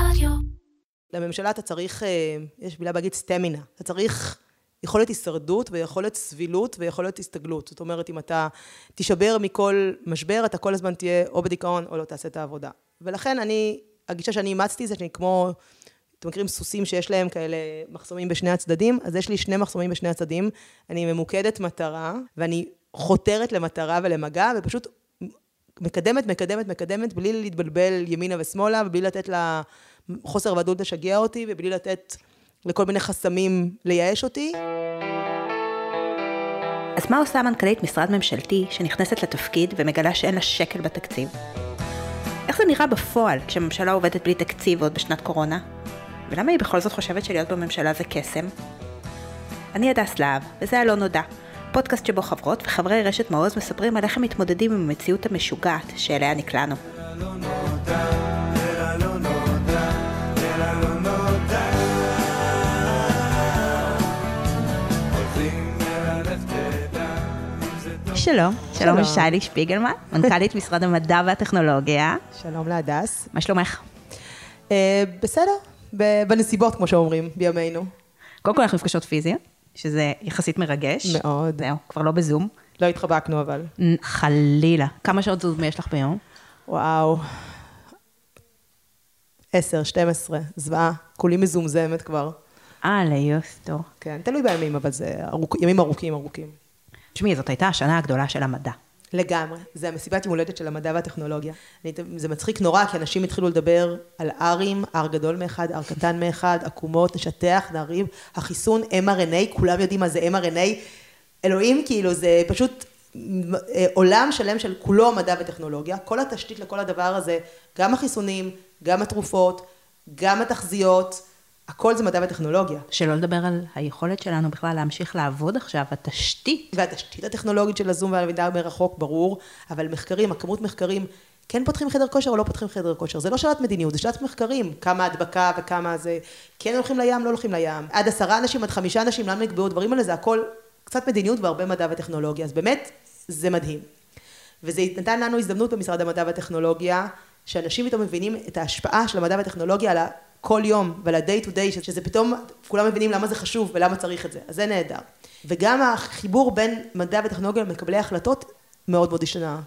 רדיו. לממשלה אתה צריך, אה, יש מילה בהגיד סטמינה, אתה צריך יכולת הישרדות ויכולת סבילות ויכולת הסתגלות. זאת אומרת, אם אתה תישבר מכל משבר, אתה כל הזמן תהיה או בדיכאון או לא תעשה את העבודה. ולכן אני, הגישה שאני אימצתי זה שאני כמו, אתם מכירים סוסים שיש להם כאלה מחסומים בשני הצדדים? אז יש לי שני מחסומים בשני הצדדים. אני ממוקדת מטרה, ואני חותרת למטרה ולמגע, ופשוט מקדמת, מקדמת, מקדמת, בלי להתבלבל ימינה ושמאלה, ובלי לתת לחוסר ודאות לשגע אותי, ובלי לתת לכל מיני חסמים לייאש אותי. אז מה עושה מנכ"לית משרד ממשלתי שנכנסת לתפקיד ומגלה שאין לה שקל בתקציב? איך זה נראה בפועל כשממשלה עובדת בלי תקציב עוד בשנת קורונה? ולמה היא בכל זאת חושבת שלהיות בממשלה זה קסם? אני הדס להב, וזה הלא נודע, פודקאסט שבו חברות וחברי רשת מעוז מספרים על איך הם מתמודדים עם המציאות המשוגעת שאליה נקלענו. שלום, שלום לשיילי שפיגלמן, מנכ"לית משרד המדע והטכנולוגיה. שלום להדס. מה שלומך? אה, בסדר, בנסיבות, כמו שאומרים, בימינו. קודם כל אנחנו נפגשות פיזיות, שזה יחסית מרגש. מאוד. זהו, כבר לא בזום. לא התחבקנו אבל. חלילה. כמה שעות זום יש לך ביום? וואו. עשר, 12, זוועה. כולי מזומזמת כבר. אה, ליוסטו. כן, תלוי בימים, אבל זה ארוכ... ימים ארוכים ארוכים. תשמעי, זאת הייתה השנה הגדולה של המדע. לגמרי. זה המסיבת יום הולדת של המדע והטכנולוגיה. אני, זה מצחיק נורא, כי אנשים התחילו לדבר על ארים, הר גדול מאחד, הר קטן מאחד, עקומות, נשטח, נריב, החיסון, mRNA, כולם יודעים מה זה mRNA. אלוהים, כאילו, זה פשוט אה, עולם שלם של כולו מדע וטכנולוגיה. כל התשתית לכל הדבר הזה, גם החיסונים, גם התרופות, גם התחזיות, הכל זה מדע וטכנולוגיה. שלא לדבר על היכולת שלנו בכלל להמשיך לעבוד עכשיו, התשתית. והתשתית הטכנולוגית של הזום והלמידה מרחוק, ברור, אבל מחקרים, הכמות מחקרים, כן פותחים חדר כושר או לא פותחים חדר כושר, זה לא שאלת מדיניות, זה שאלת מחקרים, כמה הדבקה וכמה זה, כן הולכים לים, לא הולכים לים, עד עשרה אנשים, עד חמישה אנשים, למה נקבעו דברים האלה, זה הכל קצת מדיניות והרבה מדע וטכנולוגיה, אז באמת, זה מדהים. וזה נתן לנו הזדמנות במשרד המדע והטכנולוגיה, שאנשים פתאום מבינים את ההשפעה של המדע והטכנולוגיה על כל יום ועל ה-day to day, שזה פתאום, כולם מבינים למה זה חשוב ולמה צריך את זה, אז זה נהדר. וגם החיבור בין מדע וטכנולוגיה למקבלי החלטות מאוד מאוד השתנה.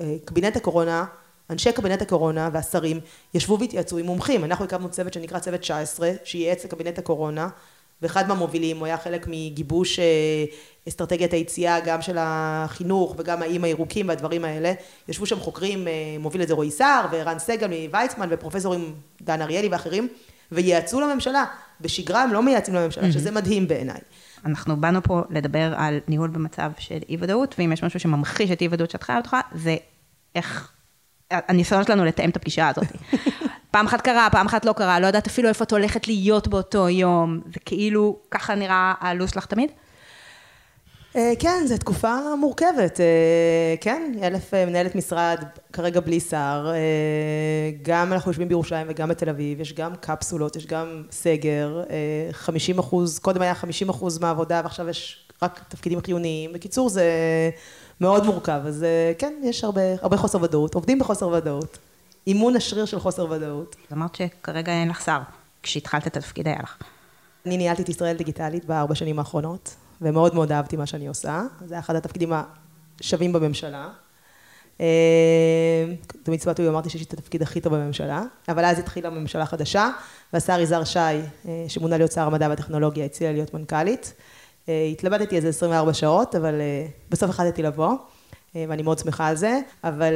אה, קבינט הקורונה, אנשי קבינט הקורונה והשרים ישבו והתייעצו עם מומחים. אנחנו הקמנו צוות שנקרא צוות 19, שייעץ לקבינט הקורונה, ואחד מהמובילים, הוא היה חלק מגיבוש אה, אסטרטגיית היציאה, גם של החינוך וגם האיים הירוקים והדברים האלה. ישבו שם חוקרים, אה, מוביל את זה רועי סער וערן סגל מוויצמן ופרופסורים דן אריאלי ואחרים, וייעצו לממשלה. בשגרה הם לא מייעצים לממשלה, שזה מדהים בעיניי. אנחנו באנו פה לדבר על ניהול במצב של אי-ודאות, ואם יש משהו שממחיש את אי-ודאות שאת חיה אותך, זה איך, הניסיון שלנו לתאם את הפגישה הזאת. פעם אחת קרה, פעם אחת לא קרה, לא יודעת אפילו איפה את הולכת להיות באותו יום, זה כאילו, ככה נראה הלו"ז שלך תמיד? אה, כן, זו תקופה מורכבת. אה, כן, אלף אה, מנהלת משרד, כרגע בלי שר. גם אנחנו יושבים בירושלים וגם בתל אביב, יש גם קפסולות, יש גם סגר. 50 אחוז, קודם היה 50 אחוז מהעבודה ועכשיו יש רק תפקידים חיוניים. בקיצור, זה מאוד מורכב. אז כן, יש הרבה, הרבה חוסר ודאות. עובדים בחוסר ודאות. אימון השריר של חוסר ודאות. אמרת שכרגע אין לך שר. כשהתחלת את התפקיד היה לך. אני ניהלתי את ישראל דיגיטלית בארבע שנים האחרונות. ומאוד מאוד אהבתי מה שאני עושה. זה היה אחד התפקידים השווים בממשלה. תמיד צבעתי ואמרתי שיש לי את התפקיד הכי טוב בממשלה, אבל אז התחילה ממשלה חדשה, והשר יזהר שי, שמונה להיות שר המדע והטכנולוגיה, הציע להיות מנכ"לית. התלבטתי איזה 24 שעות, אבל בסוף החלטתי לבוא, ואני מאוד שמחה על זה, אבל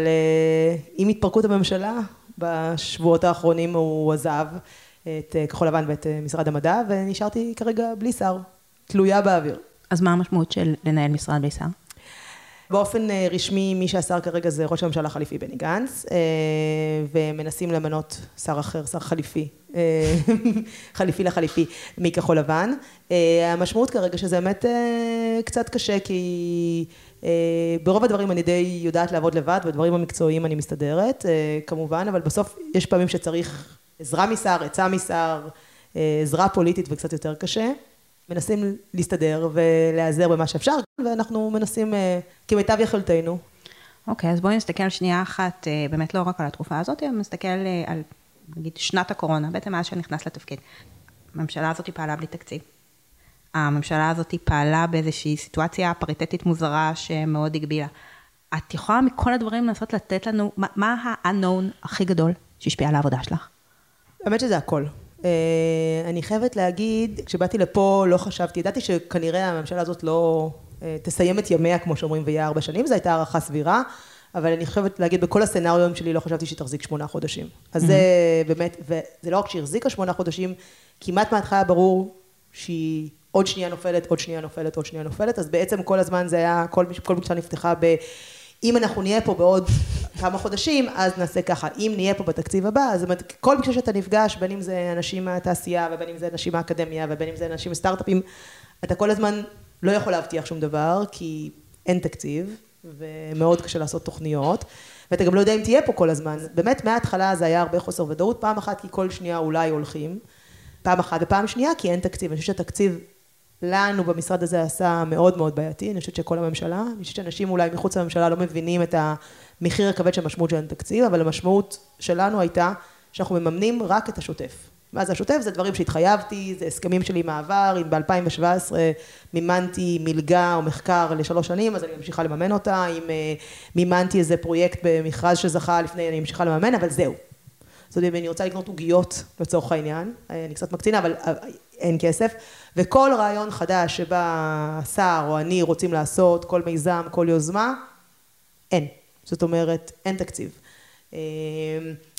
עם התפרקות הממשלה, בשבועות האחרונים הוא עזב את כחול לבן ואת משרד המדע, ונשארתי כרגע בלי שר, תלויה באוויר. אז מה המשמעות של לנהל משרד בלי שר? באופן רשמי, מי שהשר כרגע זה ראש הממשלה החליפי בני גנץ, ומנסים למנות שר אחר, שר חליפי, חליפי לחליפי מכחול לבן. המשמעות כרגע שזה באמת קצת קשה, כי ברוב הדברים אני די יודעת לעבוד לבד, בדברים המקצועיים אני מסתדרת, כמובן, אבל בסוף יש פעמים שצריך עזרה משר, עצה משר, עזרה פוליטית וקצת יותר קשה. מנסים להסתדר ולהיעזר במה שאפשר, ואנחנו מנסים כמיטב יכולתנו. אוקיי, אז בואי נסתכל שנייה אחת, באמת לא רק על התקופה הזאת, אלא נסתכל על נגיד שנת הקורונה, בעצם מאז שנכנס לתפקיד, הממשלה הזאת פעלה בלי תקציב. הממשלה הזאת פעלה באיזושהי סיטואציה פריטטית מוזרה שמאוד הגבילה. את יכולה מכל הדברים לנסות לתת לנו, מה, מה ה-unknown הכי גדול שהשפיע על העבודה שלך? האמת שזה הכל. אה, אני חייבת להגיד, כשבאתי לפה לא חשבתי, ידעתי שכנראה הממשלה הזאת לא אה, תסיים את ימיה, כמו שאומרים, ויהיה ארבע שנים, זו הייתה הערכה סבירה, אבל אני חייבת להגיד, בכל הסצנריונים שלי לא חשבתי שהיא תחזיק שמונה חודשים. אז זה באמת, וזה לא רק שהיא החזיקה שמונה חודשים, כמעט מההתחלה ברור שהיא עוד שנייה נופלת, עוד שנייה נופלת, עוד שנייה נופלת, אז בעצם כל הזמן זה היה, כל, כל פגישה נפתחה ב... אם אנחנו נהיה פה בעוד כמה חודשים, אז נעשה ככה. אם נהיה פה בתקציב הבא, אז זאת אומרת, כל פגישה שאתה נפגש, בין אם זה אנשים מהתעשייה, ובין אם זה אנשים מהאקדמיה, ובין אם זה אנשים מסטארט-אפים, אתה כל הזמן לא יכול להבטיח שום דבר, כי אין תקציב, ומאוד קשה לעשות תוכניות, ואתה גם לא יודע אם תהיה פה כל הזמן. באמת, מההתחלה זה היה הרבה חוסר ודאות, פעם אחת כי כל שנייה אולי הולכים, פעם אחת, ופעם שנייה כי אין תקציב. אני חושבת שהתקציב לנו במשרד הזה עשה מאוד מאוד בעייתי, אני חושבת שכל הממשלה, אני חושבת שאנשים אולי מחוץ לממשלה לא מבינים את המחיר הכבד של המשמעות של התקציב, אבל המשמעות שלנו הייתה שאנחנו מממנים רק את השוטף. מה זה השוטף? זה דברים שהתחייבתי, זה הסכמים שלי מהעבר, אם ב-2017 מימנתי מלגה או מחקר לשלוש שנים, אז אני ממשיכה לממן אותה, אם uh, מימנתי איזה פרויקט במכרז שזכה לפני, אני ממשיכה לממן, אבל זהו. זאת אומרת, אם אני רוצה לקנות עוגיות לצורך העניין, אה, אני קצת מקצינה, אבל אה, אין כסף, וכל רעיון חדש שבה השר או אני רוצים לעשות, כל מיזם, כל יוזמה, אין. זאת אומרת, אין תקציב.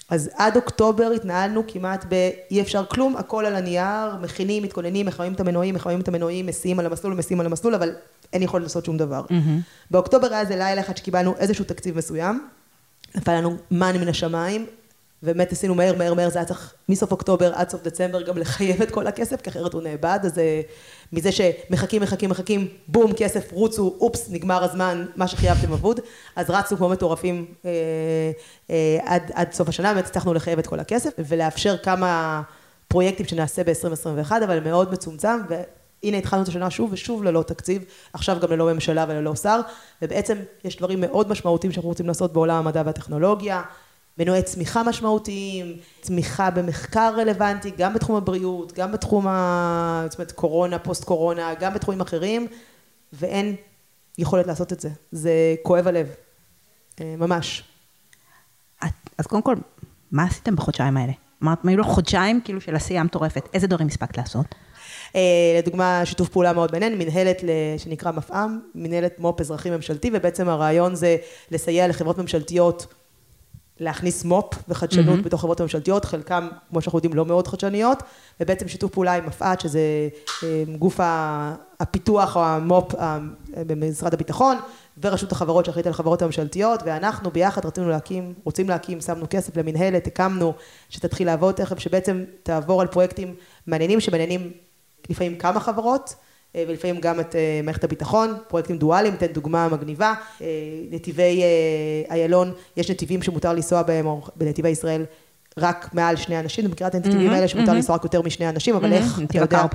אז עד אוקטובר התנהלנו כמעט באי אפשר כלום, הכל על הנייר, מכינים, מתכוננים, מחממים את המנועים, מחממים את המנועים, מסיעים על המסלול, מסיעים על המסלול, אבל אין יכולת לעשות שום דבר. Mm-hmm. באוקטובר היה איזה לילה אחד שקיבלנו איזשהו תקציב מסוים, נפל לנו מן מן השמיים, ובאמת עשינו מהר, מהר, מהר, זה היה צריך מסוף אוקטובר עד סוף דצמבר גם לחייב את כל הכסף, כי אחרת הוא נאבד, אז אה, מזה שמחכים, מחכים, מחכים, בום, כסף, רוצו, אופס, נגמר הזמן, מה שחייבתם אבוד, אז רצנו כמו מטורפים אה, אה, עד, עד סוף השנה, באמת הצלחנו לחייב את כל הכסף, ולאפשר כמה פרויקטים שנעשה ב-2021, אבל מאוד מצומצם, והנה התחלנו את השנה שוב ושוב ללא תקציב, עכשיו גם ללא ממשלה וללא שר, ובעצם יש דברים מאוד משמעותיים שאנחנו רוצים לעשות בעולם המדע והטכנולוגיה, מנועי צמיחה משמעותיים, צמיחה במחקר רלוונטי, גם בתחום הבריאות, גם בתחום ה... זאת אומרת, קורונה, פוסט קורונה, גם בתחומים אחרים, ואין יכולת לעשות את זה. זה כואב הלב, אה, ממש. אז קודם כל, מה עשיתם בחודשיים האלה? אמרת, היו לו חודשיים כאילו של עשייה מטורפת. איזה דברים הספקת לעשות? אה, לדוגמה, שיתוף פעולה מאוד מעניין, מנהלת שנקרא מפעם, מנהלת מו"פ אזרחי ממשלתי, ובעצם הרעיון זה לסייע לחברות ממשלתיות להכניס מו"פ וחדשנות mm-hmm. בתוך חברות הממשלתיות, חלקם, כמו שאנחנו יודעים, לא מאוד חדשניות, ובעצם שיתוף פעולה עם מפא"ת, שזה אה, גוף הפיתוח או המו"פ במשרד הביטחון, ורשות החברות שאחראית על החברות הממשלתיות, ואנחנו ביחד רצינו להקים, רוצים להקים, שמנו כסף למנהלת, הקמנו, שתתחיל לעבוד תכף, שבעצם תעבור על פרויקטים מעניינים, שמעניינים לפעמים כמה חברות, אה, ולפעמים גם את אה, מערכת הביטחון, פרויקטים דואליים, אתן דוגמה מגניבה, אה, נתיבי איילון, יש נתיבים שמותר לנסוע בהם, או בנתיבי ישראל, רק מעל שני אנשים, את מכירה את הנתיבים האלה שמותר לנסוע רק יותר משני אנשים, אבל איך אתה יודע,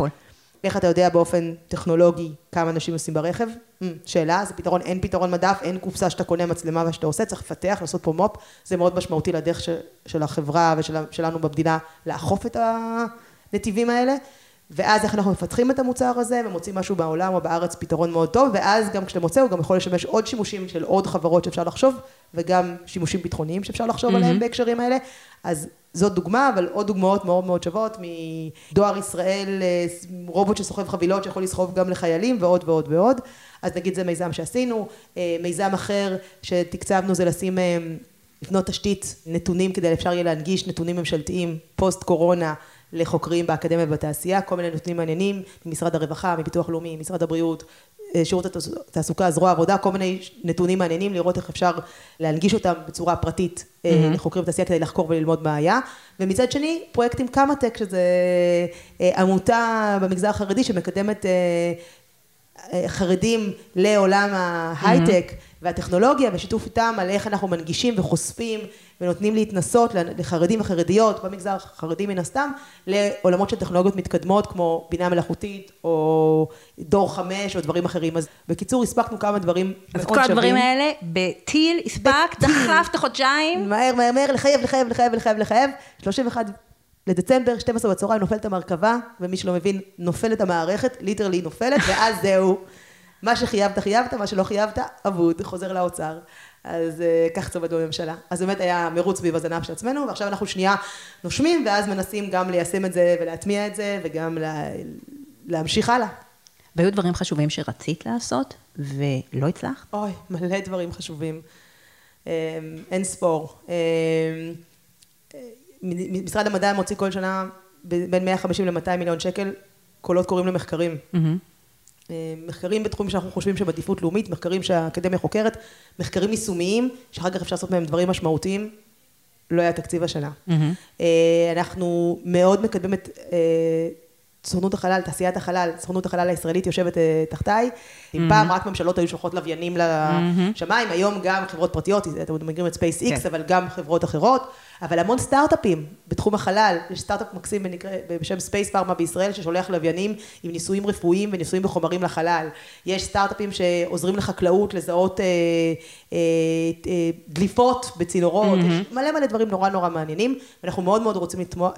איך אתה יודע באופן טכנולוגי כמה אנשים נוסעים ברכב? שאלה, זה פתרון, אין פתרון מדף, אין קופסה שאתה קונה מצלמה ושאתה עושה, צריך לפתח, לעשות פה מו"פ, זה מאוד משמעותי לדרך של החברה ושלנו במדינה לאכוף את הנתיבים האלה. ואז איך אנחנו מפתחים את המוצר הזה ומוצאים משהו בעולם או בארץ פתרון מאוד טוב, ואז גם כשאתה מוצא הוא גם יכול לשמש עוד שימושים של עוד חברות שאפשר לחשוב, וגם שימושים ביטחוניים שאפשר לחשוב mm-hmm. עליהם בהקשרים האלה. אז זאת דוגמה, אבל עוד דוגמאות מאוד מאוד שוות מדואר ישראל, אה, רובוט שסוחב חבילות שיכול לסחוב גם לחיילים ועוד ועוד ועוד. אז נגיד זה מיזם שעשינו, אה, מיזם אחר שתקצבנו זה לשים, אה, לבנות תשתית נתונים כדי אפשר יהיה להנגיש נתונים ממשלתיים פוסט קורונה. לחוקרים באקדמיה ובתעשייה, כל מיני נותנים מעניינים ממשרד הרווחה, מביטוח לאומי, משרד הבריאות, אה, שירות התעסוקה, זרוע עבודה, כל מיני נתונים מעניינים, לראות איך אפשר להנגיש אותם בצורה פרטית mm-hmm. לחוקרים בתעשייה כדי לחקור וללמוד מה היה. ומצד שני, פרויקטים קמא-טק, שזה אה, עמותה במגזר החרדי שמקדמת חרדים לעולם ההייטק mm-hmm. והטכנולוגיה, ושיתוף איתם על איך אנחנו מנגישים וחושפים ונותנים להתנסות לחרדים וחרדיות, במגזר החרדי מן הסתם, לעולמות של טכנולוגיות מתקדמות כמו בינה מלאכותית, או דור חמש, או דברים אחרים. אז בקיצור, הספקנו כמה דברים מאוד אז שווים. כל הדברים האלה, בטיל, הספקת, דחפת חודשיים. מהר, מהר, מהר, לחייב, לחייב, לחייב, לחייב, לחייב. 31 לדצמבר, 12 בצהריים, נופלת המרכבה, ומי שלא מבין, נופלת המערכת, ליטרלי נופלת, ואז זהו. מה שחייבת, חייבת, מה שלא חייבת, אבוד, חוזר לאוצר. אז uh, כך זה עובד בממשלה. אז באמת היה מרוץ סביב הזנב של עצמנו, ועכשיו אנחנו שנייה נושמים, ואז מנסים גם ליישם את זה ולהטמיע את זה, וגם לה, להמשיך הלאה. והיו דברים חשובים שרצית לעשות, ולא הצלחת? אוי, מלא דברים חשובים. Um, אין ספור. משרד המדע מוציא כל שנה בין 150 ל-200 מיליון שקל קולות קוראים למחקרים. Mm-hmm. מחקרים בתחומים שאנחנו חושבים שהם עדיפות לאומית, מחקרים שהאקדמיה חוקרת, מחקרים יישומיים, שאחר כך אפשר לעשות מהם דברים משמעותיים, לא היה תקציב השנה. Mm-hmm. אנחנו מאוד מקדמים את סוכנות החלל, תעשיית החלל, סוכנות החלל הישראלית יושבת תחתיי. Mm-hmm. פעם רק ממשלות היו שולחות לוויינים לשמיים, היום גם חברות פרטיות, אתם מכירים את SpaceX, כן. אבל גם חברות אחרות. אבל המון סטארט-אפים בתחום החלל, יש סטארט-אפ מקסים בנקרא, בשם ספייס פארמה בישראל, ששולח לוויינים עם ניסויים רפואיים וניסויים בחומרים לחלל. יש סטארט-אפים שעוזרים לחקלאות לזהות אה, אה, אה, דליפות בצינורות, mm-hmm. יש מלא מלא דברים נורא נורא מעניינים, ואנחנו מאוד מאוד רוצים לתמוך,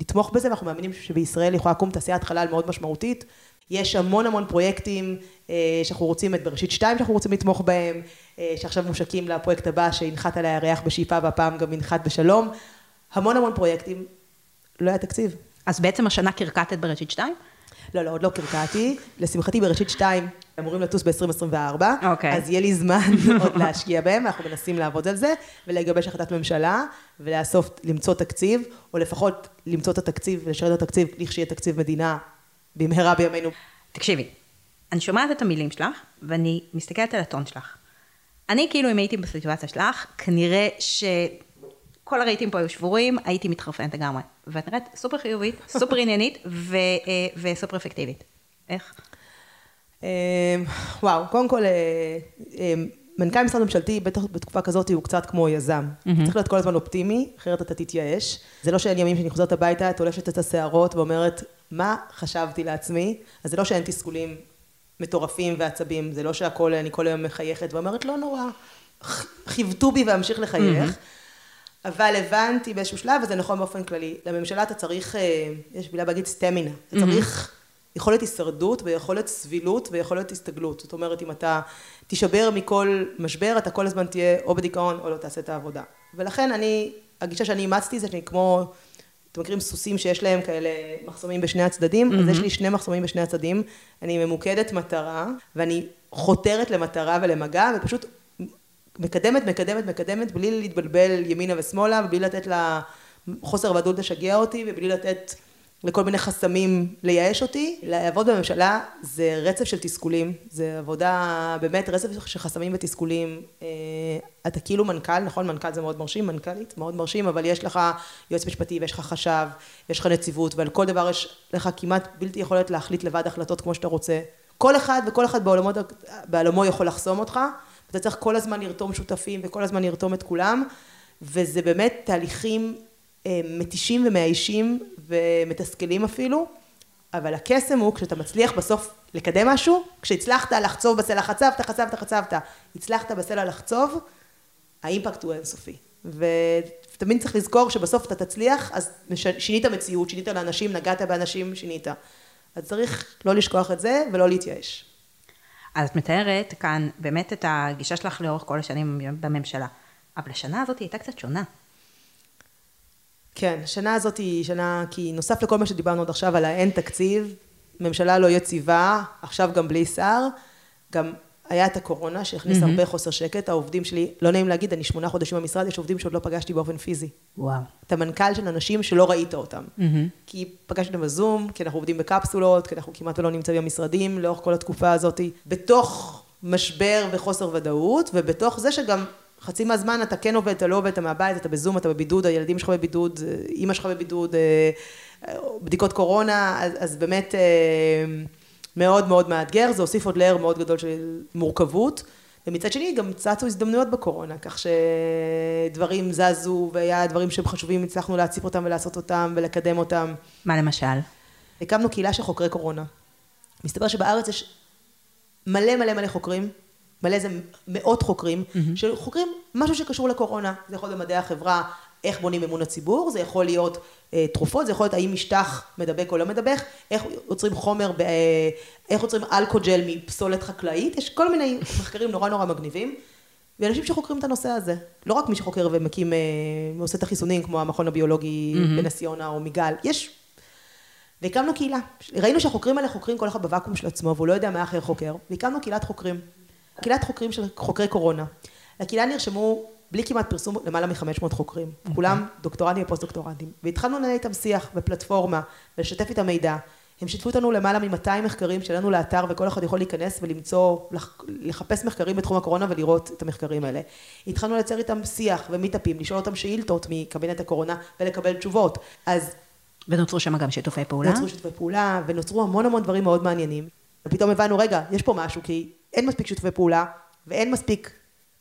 לתמוך בזה, ואנחנו מאמינים שבישראל יכולה לקום תעשיית חלל מאוד משמעותית. יש המון המון פרויקטים אה, שאנחנו רוצים, את בראשית שתיים שאנחנו רוצים לתמוך בהם, אה, שעכשיו מושקים לפרויקט הבא שינחת על הירח בשאיפה והפעם גם ינחת בשלום. המון המון פרויקטים, לא היה תקציב. אז בעצם השנה קרקטת בראשית שתיים? לא, לא, עוד לא קרקעתי. לשמחתי בראשית שתיים אמורים לטוס ב-2024, okay. אוקיי. אז יהיה לי זמן עוד להשקיע בהם, אנחנו מנסים לעבוד על זה, ולגבש החלטת ממשלה, ולאסוף, למצוא תקציב, או לפחות למצוא את התקציב, לשרת את התקציב, לכשיהיה תקציב מדינה במהרה בימינו. תקשיבי, אני שומעת את המילים שלך, ואני מסתכלת על הטון שלך. אני כאילו, אם הייתי בסיטואציה שלך, כנראה שכל הרהיטים פה היו שבורים, הייתי מתחרפנת לגמרי. ואת נראית סופר חיובית, סופר עניינית ו- אה, וסופר אפקטיבית. איך? אמ, וואו, קודם כל, אה, אמ, מנכ"ל משרד ממשלתי, בטח בתקופה כזאת, הוא קצת כמו יזם. Mm-hmm. צריך להיות כל הזמן אופטימי, אחרת אתה תתייאש. זה לא שאין ימים שאני חוזרת הביתה, תולשת את השערות ואומרת, מה חשבתי לעצמי? אז זה לא שאין תסכולים מטורפים ועצבים, זה לא שהכל, אני כל היום מחייכת ואומרת, לא נורא, חיוותו בי ואמשיך לחייך. Mm-hmm. אבל הבנתי באיזשהו שלב, וזה נכון באופן כללי, לממשלה אתה צריך, אה, יש מילה להגיד סטמינה, אתה mm-hmm. יכולת הישרדות ויכולת סבילות ויכולת הסתגלות. זאת אומרת, אם אתה תישבר מכל משבר, אתה כל הזמן תהיה או בדיכאון או לא תעשה את העבודה. ולכן אני, הגישה שאני אימצתי זה שאני כמו, אתם מכירים סוסים שיש להם כאלה מחסומים בשני הצדדים? Mm-hmm. אז יש לי שני מחסומים בשני הצדדים, אני ממוקדת מטרה, ואני חותרת למטרה ולמגע, ופשוט מקדמת, מקדמת, מקדמת, בלי להתבלבל ימינה ושמאלה, ובלי לתת לה חוסר ודאות לשגע אותי, ובלי לתת... לכל מיני חסמים לייאש אותי. לעבוד בממשלה זה רצף של תסכולים, זה עבודה, באמת רצף של חסמים ותסכולים. אה, אתה כאילו מנכ"ל, נכון? מנכ"ל זה מאוד מרשים, מנכ"לית, מאוד מרשים, אבל יש לך יועץ משפטי ויש לך חשב, יש לך נציבות, ועל כל דבר יש לך כמעט בלתי יכולת להחליט לבד החלטות כמו שאתה רוצה. כל אחד וכל אחד בעולמו, בעולמו יכול לחסום אותך, ואתה צריך כל הזמן לרתום שותפים וכל הזמן לרתום את כולם, וזה באמת תהליכים מתישים ומאיישים ומתסכלים אפילו, אבל הקסם הוא כשאתה מצליח בסוף לקדם משהו, כשהצלחת לחצוב בסלע, חצבת, חצבת, חצבת, הצלחת בסלע לחצוב, האימפקט הוא אינסופי. ותמיד צריך לזכור שבסוף אתה תצליח, אז שינית מציאות, שינית לאנשים, נגעת באנשים, שינית. אז צריך לא לשכוח את זה ולא להתייאש. אז את מתארת כאן באמת את הגישה שלך לאורך כל השנים בממשלה, אבל השנה הזאת הייתה קצת שונה. כן, השנה הזאת היא שנה, כי נוסף לכל מה שדיברנו עד עכשיו על האין תקציב, ממשלה לא יציבה, עכשיו גם בלי שר, גם היה את הקורונה שהכניס mm-hmm. הרבה חוסר שקט, העובדים שלי, לא נעים להגיד, אני שמונה חודשים במשרד, יש עובדים שעוד לא פגשתי באופן פיזי. וואו. אתה מנכ"ל של אנשים שלא ראית אותם. Mm-hmm. כי פגשתי אותם בזום, כי אנחנו עובדים בקפסולות, כי אנחנו כמעט לא נמצאים במשרדים לאורך כל התקופה הזאת, בתוך משבר וחוסר ודאות, ובתוך זה שגם חצי מהזמן אתה כן עובד, אתה לא עובד, אתה מהבית, אתה בזום, אתה בבידוד, הילדים שלך בבידוד, אימא שלך בבידוד, אה, בדיקות קורונה, אז, אז באמת אה, מאוד מאוד מאתגר, זה הוסיף עוד לייר מאוד גדול של מורכבות, ומצד שני גם צצו הזדמנויות בקורונה, כך שדברים זזו והיה דברים שהם חשובים, הצלחנו להציף אותם ולעשות אותם ולקדם אותם. מה למשל? הקמנו קהילה של חוקרי קורונה. מסתבר שבארץ יש מלא מלא מלא חוקרים, מלא זה מאות חוקרים, mm-hmm. שחוקרים משהו שקשור לקורונה. זה יכול להיות במדעי החברה, איך בונים אמון הציבור, זה יכול להיות אה, תרופות, זה יכול להיות האם משטח מדבק או לא מדבק, איך יוצרים חומר, ב, אה, איך יוצרים אלכוג'ל מפסולת חקלאית, יש כל מיני מחקרים נורא נורא מגניבים, ואנשים שחוקרים את הנושא הזה. לא רק מי שחוקר ומקים, אה, ועושה את החיסונים, כמו המכון הביולוגי mm-hmm. בנס ציונה או מיגל, יש... והקמנו קהילה. ראינו שהחוקרים האלה חוקרים כל אחד בוואקום של עצמו, והוא לא יודע מה אחר חוקר, והקמנו קהילת חוקרים. קהילת חוקרים של חוקרי קורונה. לקהילה נרשמו בלי כמעט פרסום למעלה מ-500 חוקרים, okay. אוקיי. כולם דוקטורנטים ופוסט דוקטורנטים, והתחלנו לנהל איתם שיח ופלטפורמה ולשתף איתם מידע. הם שיתפו אותנו למעלה מ-200 מחקרים שלנו לאתר וכל אחד יכול להיכנס ולמצוא, לחפש מחקרים בתחום הקורונה ולראות את המחקרים האלה. התחלנו לייצר איתם שיח ומיטאפים, לשאול אותם שאילתות מקבינט הקורונה ולקבל תשובות. אז... ונוצרו שם גם שיתופי פעולה? נוצרו שיתופי פעולה ונוצרו המון המון דברים מאוד מעניינים. ופתאום הבנו, רגע, יש פה משהו, כי אין מספיק שיתופי פעולה ואין מספיק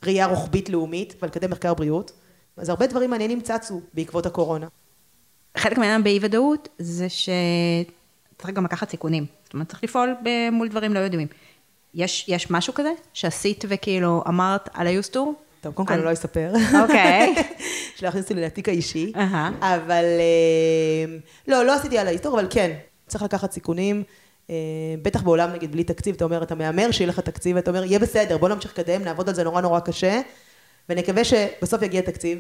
ראייה רוחבית לאומית ולקדם מחקר בריאות. אז הרבה דברים מעניינים צצו בעקבות הקורונה. חלק מהעניין באי ודאות זה שצריך גם לקחת סיכונים. זאת אומרת, צריך לפעול מול דברים לא ידועים. יש, יש משהו כזה שעשית וכאילו אמרת על היוסטור? טוב, קודם כל אני לא אספר. אוקיי. שלא יכניסו לי לתיק האישי. אבל אה, לא, לא עשיתי על ההיסטור, אבל כן, צריך לקחת סיכונים. אה, בטח בעולם נגיד בלי תקציב, אתה אומר, אתה מהמר שיהיה לך תקציב, ואתה אומר, יהיה בסדר, בוא נמשיך לקדם, נעבוד על זה נורא נורא קשה, ונקווה שבסוף יגיע תקציב.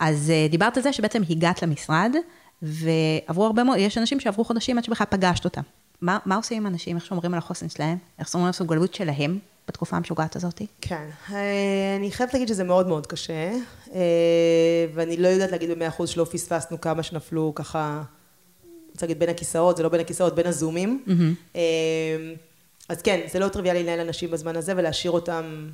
אז אה, דיברת על זה שבעצם הגעת למשרד, ועברו הרבה מאוד, יש אנשים שעברו חודשים עד שבכלל פגשת אותם. מה, מה עושים עם אנשים, איך שומרים על החוסן שלהם, איך שומרים על הסוגלות שלהם בתקופה המשוגעת הזאת? כן, אה, אני חייבת להגיד שזה מאוד מאוד קשה, ואני לא יודעת להגיד במאה אחוז שלא פספסנו כמה שנפלו ככה רוצה להגיד בין הכיסאות, זה לא בין הכיסאות, בין הזומים. Mm-hmm. אז כן, זה לא טריוויאלי לנהל אנשים בזמן הזה ולהשאיר אותם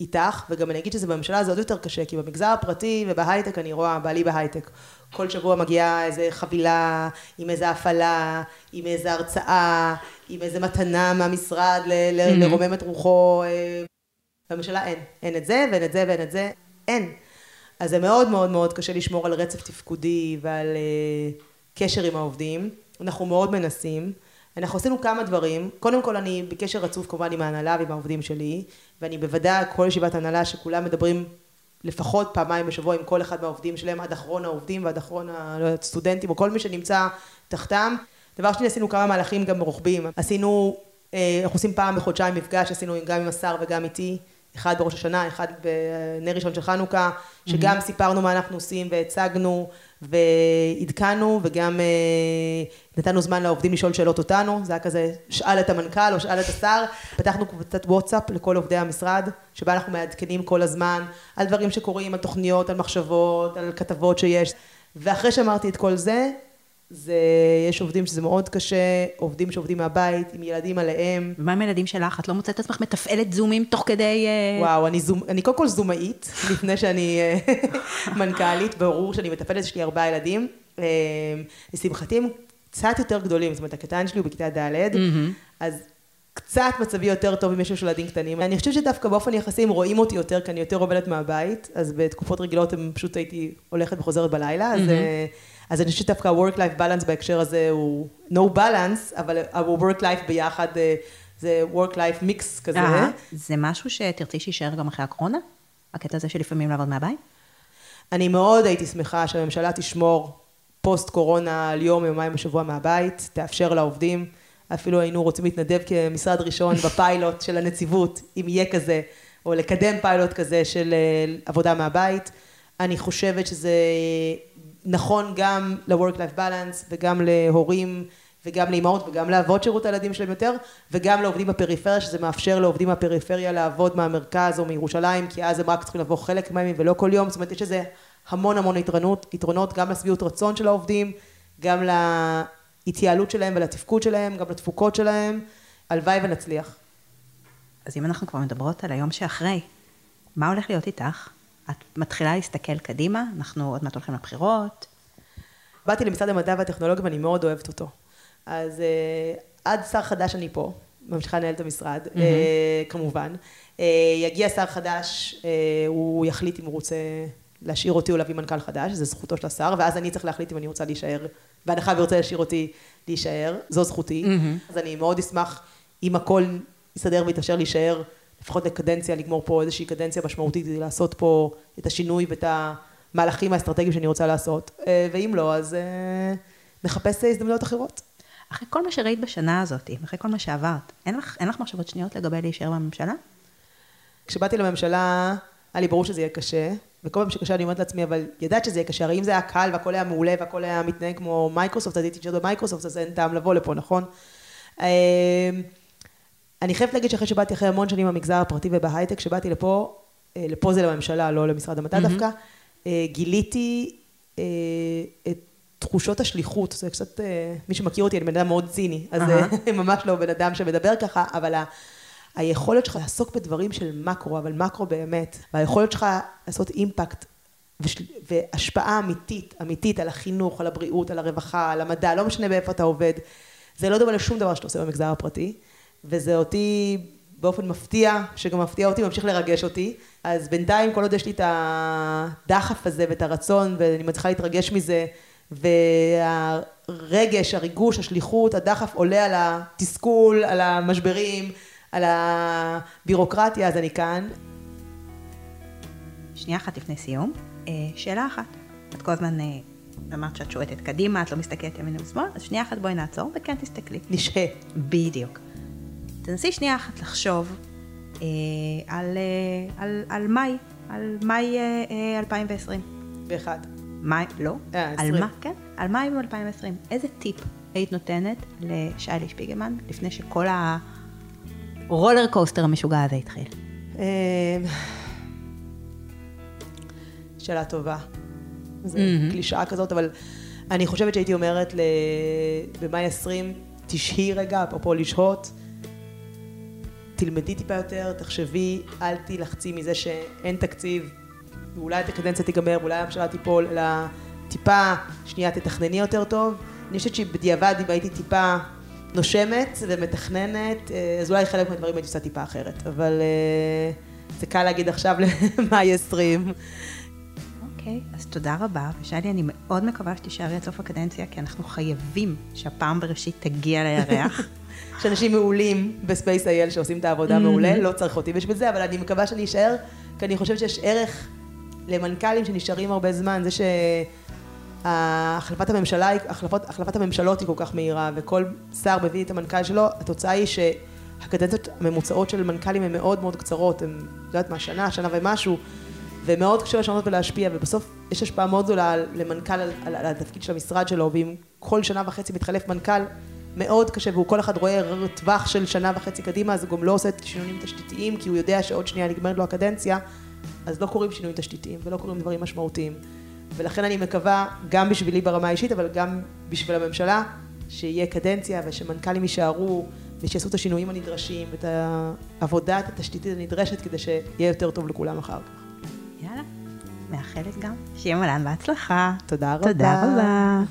איתך, וגם אני אגיד שזה בממשלה זה עוד יותר קשה, כי במגזר הפרטי ובהייטק אני רואה, בעלי בהייטק, כל שבוע מגיעה איזה חבילה עם איזה הפעלה, עם איזה הרצאה, עם איזה מתנה מהמשרד ל- mm-hmm. לרומם את רוחו. אה, בממשלה אין, אין את זה ואין את זה ואין את זה, אין. אז זה מאוד מאוד מאוד קשה לשמור על רצף תפקודי ועל... Uh, קשר עם העובדים, אנחנו מאוד מנסים, אנחנו עשינו כמה דברים, קודם כל אני בקשר רצוף כמובן עם ההנהלה ועם העובדים שלי, ואני בוודאי כל ישיבת הנהלה שכולם מדברים לפחות פעמיים בשבוע עם כל אחד מהעובדים שלהם, עד אחרון העובדים ועד אחרון הסטודנטים או כל מי שנמצא תחתם. דבר שני עשינו כמה מהלכים גם רוחביים, עשינו, אה, אנחנו עושים פעם בחודשיים מפגש, עשינו גם עם השר וגם איתי, אחד בראש השנה, אחד בנר ראשון של חנוכה, שגם mm-hmm. סיפרנו מה אנחנו עושים והצגנו ועדכנו וגם אה, נתנו זמן לעובדים לשאול שאלות אותנו, זה היה כזה שאל את המנכ"ל או שאל את השר, פתחנו קבוצת וואטסאפ לכל עובדי המשרד, שבה אנחנו מעדכנים כל הזמן על דברים שקורים, על תוכניות, על מחשבות, על כתבות שיש, ואחרי שאמרתי את כל זה, זה, יש עובדים שזה מאוד קשה, עובדים שעובדים מהבית, עם ילדים עליהם. ומה עם הילדים שלך? את לא מוצאת את עצמך מתפעלת זומים תוך כדי... אה, וואו, אני, זום, אני קודם כל זומאית, לפני שאני אה, מנכ"לית, ברור שאני מתפעלת, יש לי ארבעה ילדים. אה, לשמחתי הם קצת יותר גדולים, זאת אומרת, הקטן שלי הוא בכיתה ד', אז קצת מצבי יותר טוב אם יש ילדים קטנים. אני חושבת שדווקא באופן יחסי הם רואים אותי יותר, כי אני יותר עובדת מהבית, אז בתקופות רגילות הם פשוט הייתי הולכת וחוזרת בלילה, אז... אז אני חושבת שדווקא ה-work-life balance בהקשר הזה הוא no balance, אבל ה-work-life ביחד אה, זה work-life mix כזה. אה, זה משהו שתרצי שיישאר גם אחרי הקורונה? הקטע הזה שלפעמים לעבוד מהבית? אני מאוד הייתי שמחה שהממשלה תשמור פוסט קורונה על יום, יומיים בשבוע מהבית, תאפשר לעובדים. אפילו היינו רוצים להתנדב כמשרד ראשון בפיילוט של הנציבות, אם יהיה כזה, או לקדם פיילוט כזה של אה, עבודה מהבית. אני חושבת שזה נכון גם ל-work-life balance וגם להורים וגם לאימהות וגם לאבות שירות הילדים שלהם יותר וגם לעובדים בפריפריה שזה מאפשר לעובדים בפריפריה לעבוד מהמרכז או מירושלים כי אז הם רק צריכים לבוא חלק מהימים ולא כל יום זאת אומרת יש לזה המון המון יתרונות, יתרונות גם לשביעות רצון של העובדים גם להתייעלות שלהם ולתפקוד שלהם גם לתפוקות שלהם הלוואי ונצליח. אז אם אנחנו כבר מדברות על היום שאחרי מה הולך להיות איתך? את מתחילה להסתכל קדימה, אנחנו עוד מעט הולכים לבחירות. באתי למשרד המדע והטכנולוגיה ואני מאוד אוהבת אותו. אז uh, עד שר חדש אני פה, ממשיכה לנהל את המשרד, mm-hmm. כמובן. יגיע שר חדש, הוא יחליט אם הוא רוצה להשאיר אותי או להביא מנכ"ל חדש, זה זכותו של השר, ואז אני צריך להחליט אם אני רוצה להישאר, בהנחה ורוצה להשאיר אותי להישאר, זו זכותי. Mm-hmm. אז אני מאוד אשמח אם הכל יסתדר ויתאפשר להישאר, לפחות לקדנציה, לגמור פה איזושהי קדנציה משמעותית, כדי לעשות פה את השינוי ואת המהלכים האסטרטגיים שאני רוצה לעשות, אה, ואם לא, אז אה, נחפש הזדמנויות אחרות. אחרי כל מה שראית בשנה הזאת, אחרי כל מה שעברת, אין לך, אין לך מחשבות שניות לגבי להישאר בממשלה? כשבאתי לממשלה, היה לי ברור שזה יהיה קשה, וכל פעם שקשה אני אומרת לעצמי, אבל ידעת שזה יהיה קשה, הרי אם זה היה קל והכל היה מעולה והכל היה מתנהג כמו מייקרוסופט, אז הייתי נשארת במייקרוסופט, אז אין טעם לבוא לפה, נכון? אמ, אני חייבת להגיד שאחרי שבאתי אחרי המון שנים במגזר הפרטי ובהייטק, כשבאתי לפה, אה, לפה זה לממשלה, לא למשרד המדע. דווקא, אה, גיליתי אה, את תחושות השליחות, זה קצת, מי שמכיר אותי, אני בן אדם מאוד ציני, אז. ממש לא בן אדם שמדבר ככה, אבל היכולת שלך לעסוק בדברים של מקרו, אבל מקרו באמת, והיכולת שלך לעשות אימפקט והשפעה אמיתית, אמיתית על החינוך, על הבריאות, על הרווחה, על המדע, לא משנה באיפה אתה עובד, זה לא דומה לשום דבר שאתה עושה במגזר הפרטי, וזה אותי באופן מפתיע, שגם מפתיע אותי, ממשיך לרגש אותי, אז בינתיים כל עוד יש לי את הדחף הזה ואת הרצון, ואני מצליחה להתרגש מזה, והרגש, הריגוש, השליחות, הדחף עולה על התסכול, על המשברים, על הבירוקרטיה, אז אני כאן. שנייה אחת לפני סיום, אה, שאלה אחת. את כל הזמן אה, אמרת שאת שועטת קדימה, את לא מסתכלת ימין ושמאל, אז שנייה אחת בואי נעצור וכן תסתכלי. נשהה. בדיוק. תנסי שנייה אחת לחשוב אה, על, אה, על, על מאי, על מאי אה, 2020. באחד. מאי, לא, אה, על מה, כן, על מאי 2020. איזה טיפ היית נותנת לשיילי שפיגלמן לפני שכל ה... הרולר קוסטר המשוגע הזה התחיל? אמ, שאלה טובה. זו קלישאה כזאת, אבל אני חושבת שהייתי אומרת במאי 20, תשהי רגע, אפרופו לשהות, תלמדי טיפה יותר, תחשבי, אל תילחצי מזה שאין תקציב, ואולי את הקדנציה תיגמר, ואולי הממשלה תיפול, אלא טיפה, שנייה, תתכנני יותר טוב. אני חושבת שבדיעבד, אם הייתי טיפה נושמת ומתכננת, אה, אז אולי חלק מהדברים הייתי עושה טיפה אחרת, אבל אה, זה קל להגיד עכשיו למאי 20. אוקיי, אז תודה רבה, ושאלי, אני מאוד מקווה שתישארי עד סוף הקדנציה, כי אנחנו חייבים שהפעם בראשית תגיע לירח. יש אנשים מעולים ב SpaceIL שעושים את העבודה מעולה, לא צריך אותי בשביל זה, אבל אני מקווה שאני אשאר, כי אני חושבת שיש ערך למנכ"לים שנשארים הרבה זמן, זה ש... החלפת הממשלה, החלפות, החלפת הממשלות היא כל כך מהירה, וכל שר מביא את המנכ"ל שלו, התוצאה היא שהקדנציות הממוצעות של מנכ"לים הן מאוד מאוד קצרות, הן, את יודעת מה, שנה, שנה ומשהו, ומאוד קשה לשנות ולהשפיע, ובסוף יש השפעה מאוד גדולה למנכ"ל על, על, על התפקיד של המשרד שלו, ואם כל שנה וחצי מתחלף מנכ"ל, מאוד קשה, והוא כל אחד רואה טווח של שנה וחצי קדימה, אז הוא גם לא עושה שינויים תשתיתיים, כי הוא יודע שעוד שנייה נגמרת לו הקדנציה, אז לא קורים שינויים תשתיתיים ולא קורים דברים משמעותיים. ולכן אני מקווה, גם בשבילי ברמה האישית, אבל גם בשביל הממשלה, שיהיה קדנציה ושמנכ"לים יישארו ושיעשו את השינויים הנדרשים ואת העבודה התשתיתית הנדרשת כדי שיהיה יותר טוב לכולם אחר כך. יאללה, מאחלת גם. שיהיה מלן בהצלחה. תודה רבה. תודה רבה.